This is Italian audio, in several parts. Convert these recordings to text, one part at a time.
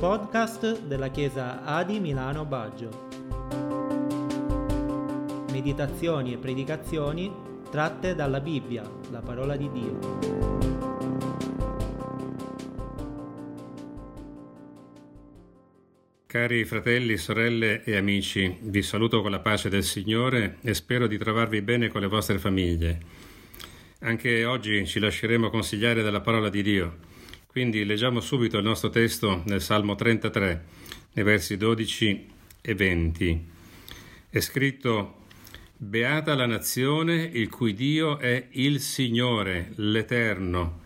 podcast della Chiesa Adi Milano Baggio. Meditazioni e predicazioni tratte dalla Bibbia, la parola di Dio. Cari fratelli, sorelle e amici, vi saluto con la pace del Signore e spero di trovarvi bene con le vostre famiglie. Anche oggi ci lasceremo consigliare dalla parola di Dio. Quindi leggiamo subito il nostro testo nel Salmo 33, nei versi 12 e 20. È scritto Beata la nazione il cui Dio è il Signore, l'Eterno.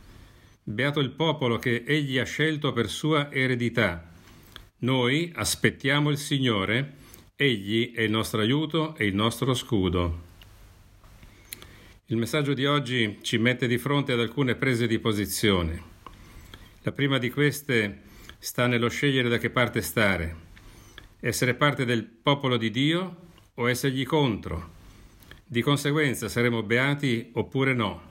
Beato il popolo che Egli ha scelto per sua eredità. Noi aspettiamo il Signore, Egli è il nostro aiuto e il nostro scudo. Il messaggio di oggi ci mette di fronte ad alcune prese di posizione. La prima di queste sta nello scegliere da che parte stare, essere parte del popolo di Dio o essergli contro. Di conseguenza saremo beati oppure no.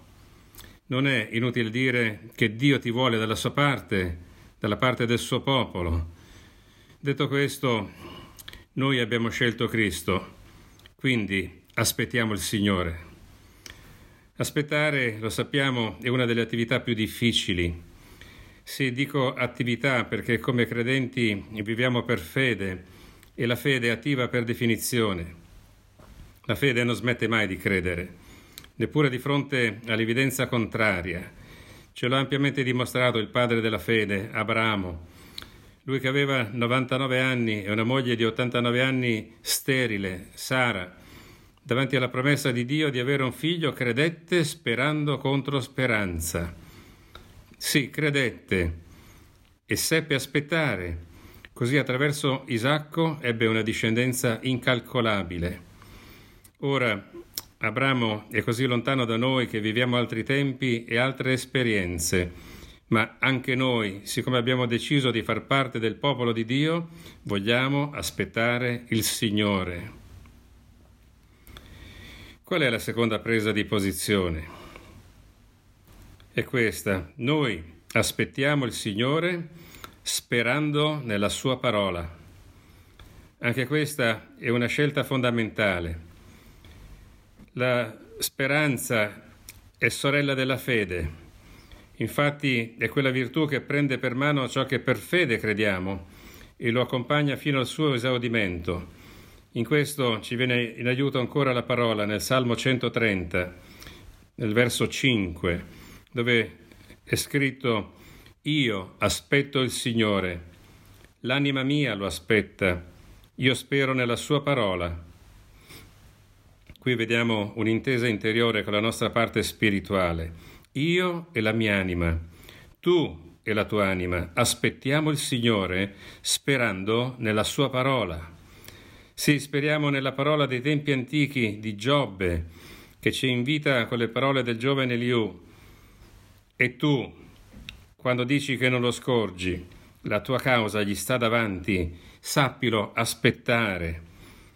Non è inutile dire che Dio ti vuole dalla sua parte, dalla parte del suo popolo. Detto questo, noi abbiamo scelto Cristo, quindi aspettiamo il Signore. Aspettare, lo sappiamo, è una delle attività più difficili. Sì, dico attività perché come credenti viviamo per fede e la fede è attiva per definizione. La fede non smette mai di credere, neppure di fronte all'evidenza contraria. Ce l'ha ampiamente dimostrato il padre della fede, Abramo. Lui che aveva 99 anni e una moglie di 89 anni sterile, Sara davanti alla promessa di Dio di avere un figlio, credette sperando contro speranza. Sì, credette e seppe aspettare. Così attraverso Isacco ebbe una discendenza incalcolabile. Ora Abramo è così lontano da noi che viviamo altri tempi e altre esperienze, ma anche noi, siccome abbiamo deciso di far parte del popolo di Dio, vogliamo aspettare il Signore. Qual è la seconda presa di posizione? È questa. Noi aspettiamo il Signore sperando nella Sua parola. Anche questa è una scelta fondamentale. La speranza è sorella della fede. Infatti è quella virtù che prende per mano ciò che per fede crediamo e lo accompagna fino al suo esaudimento. In questo ci viene in aiuto ancora la parola nel Salmo 130, nel verso 5, dove è scritto Io aspetto il Signore, l'anima mia lo aspetta, io spero nella sua parola. Qui vediamo un'intesa interiore con la nostra parte spirituale. Io e la mia anima, tu e la tua anima aspettiamo il Signore sperando nella sua parola. Sì, speriamo nella parola dei tempi antichi di Giobbe, che ci invita con le parole del giovane Liu. E tu, quando dici che non lo scorgi, la tua causa gli sta davanti, sappilo aspettare.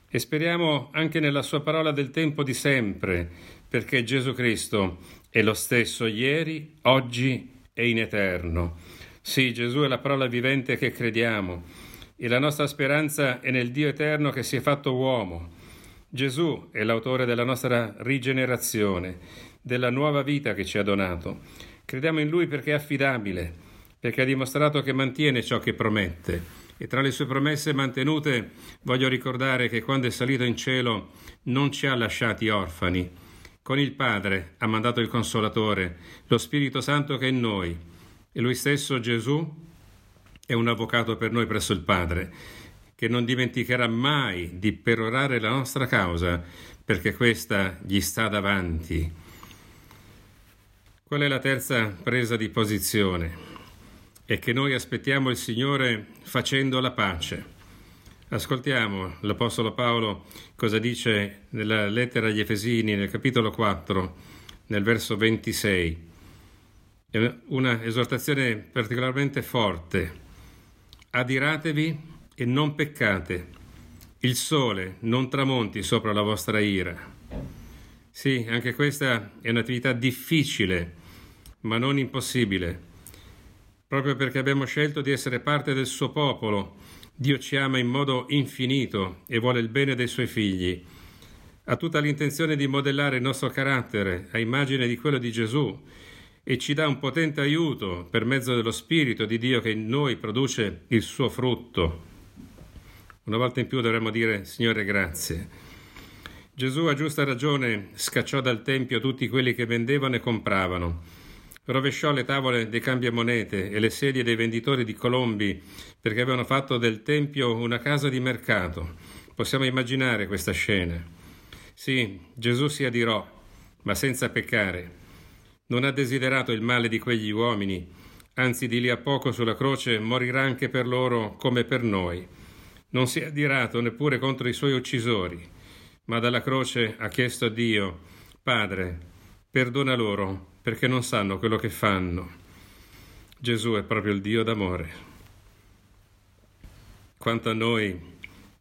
E speriamo anche nella sua parola del tempo di sempre, perché Gesù Cristo è lo stesso ieri, oggi e in eterno. Sì, Gesù è la parola vivente che crediamo e la nostra speranza è nel Dio eterno che si è fatto uomo. Gesù è l'autore della nostra rigenerazione, della nuova vita che ci ha donato. Crediamo in Lui perché è affidabile, perché ha dimostrato che mantiene ciò che promette. E tra le sue promesse mantenute voglio ricordare che quando è salito in cielo non ci ha lasciati orfani. Con il Padre ha mandato il Consolatore, lo Spirito Santo che è in noi. E lui stesso, Gesù, è un avvocato per noi presso il Padre, che non dimenticherà mai di perorare la nostra causa, perché questa gli sta davanti. Qual è la terza presa di posizione? È che noi aspettiamo il Signore facendo la pace. Ascoltiamo l'Apostolo Paolo cosa dice nella lettera agli Efesini nel capitolo 4, nel verso 26. È una esortazione particolarmente forte adiratevi e non peccate. Il sole non tramonti sopra la vostra ira. Sì, anche questa è un'attività difficile, ma non impossibile. Proprio perché abbiamo scelto di essere parte del suo popolo, Dio ci ama in modo infinito e vuole il bene dei suoi figli. Ha tutta l'intenzione di modellare il nostro carattere a immagine di quello di Gesù e ci dà un potente aiuto per mezzo dello Spirito di Dio che in noi produce il suo frutto. Una volta in più dovremmo dire Signore grazie. Gesù a giusta ragione scacciò dal Tempio tutti quelli che vendevano e compravano, rovesciò le tavole dei cambiamonete e le sedie dei venditori di colombi perché avevano fatto del Tempio una casa di mercato. Possiamo immaginare questa scena. Sì, Gesù si adirò, ma senza peccare. Non ha desiderato il male di quegli uomini, anzi di lì a poco sulla croce morirà anche per loro come per noi. Non si è adirato neppure contro i suoi uccisori, ma dalla croce ha chiesto a Dio, Padre, perdona loro perché non sanno quello che fanno. Gesù è proprio il Dio d'amore. Quanto a noi,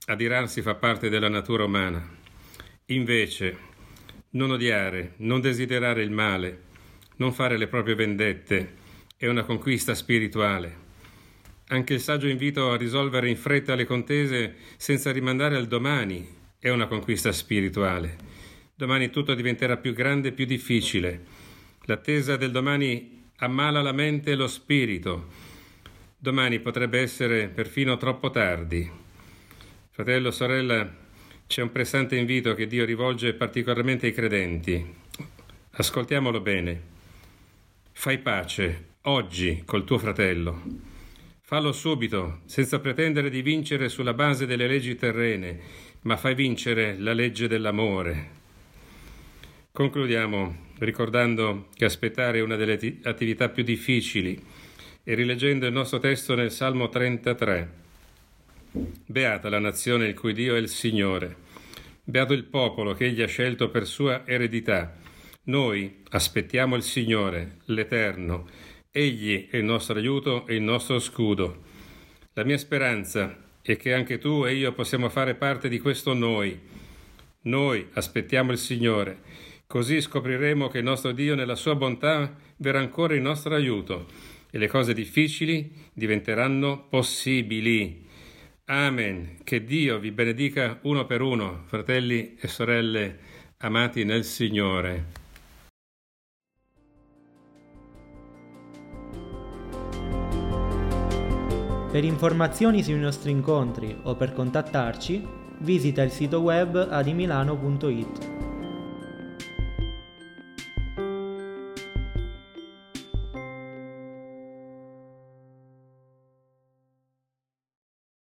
adirarsi fa parte della natura umana. Invece, non odiare, non desiderare il male, non fare le proprie vendette, è una conquista spirituale. Anche il saggio invito a risolvere in fretta le contese senza rimandare al domani è una conquista spirituale. Domani tutto diventerà più grande e più difficile. L'attesa del domani ammala la mente e lo spirito. Domani potrebbe essere perfino troppo tardi. Fratello, sorella, c'è un pressante invito che Dio rivolge particolarmente ai credenti. Ascoltiamolo bene. Fai pace oggi col tuo fratello. Fallo subito, senza pretendere di vincere sulla base delle leggi terrene, ma fai vincere la legge dell'amore. Concludiamo ricordando che aspettare è una delle attività più difficili e rileggendo il nostro testo nel Salmo 33. Beata la nazione il cui Dio è il Signore. Beato il popolo che egli ha scelto per sua eredità. Noi aspettiamo il Signore, l'Eterno, Egli è il nostro aiuto e il nostro scudo. La mia speranza è che anche tu e io possiamo fare parte di questo noi. Noi aspettiamo il Signore, così scopriremo che il nostro Dio nella sua bontà verrà ancora in nostro aiuto e le cose difficili diventeranno possibili. Amen. Che Dio vi benedica uno per uno, fratelli e sorelle amati nel Signore. Per informazioni sui nostri incontri o per contattarci, visita il sito web adimilano.it.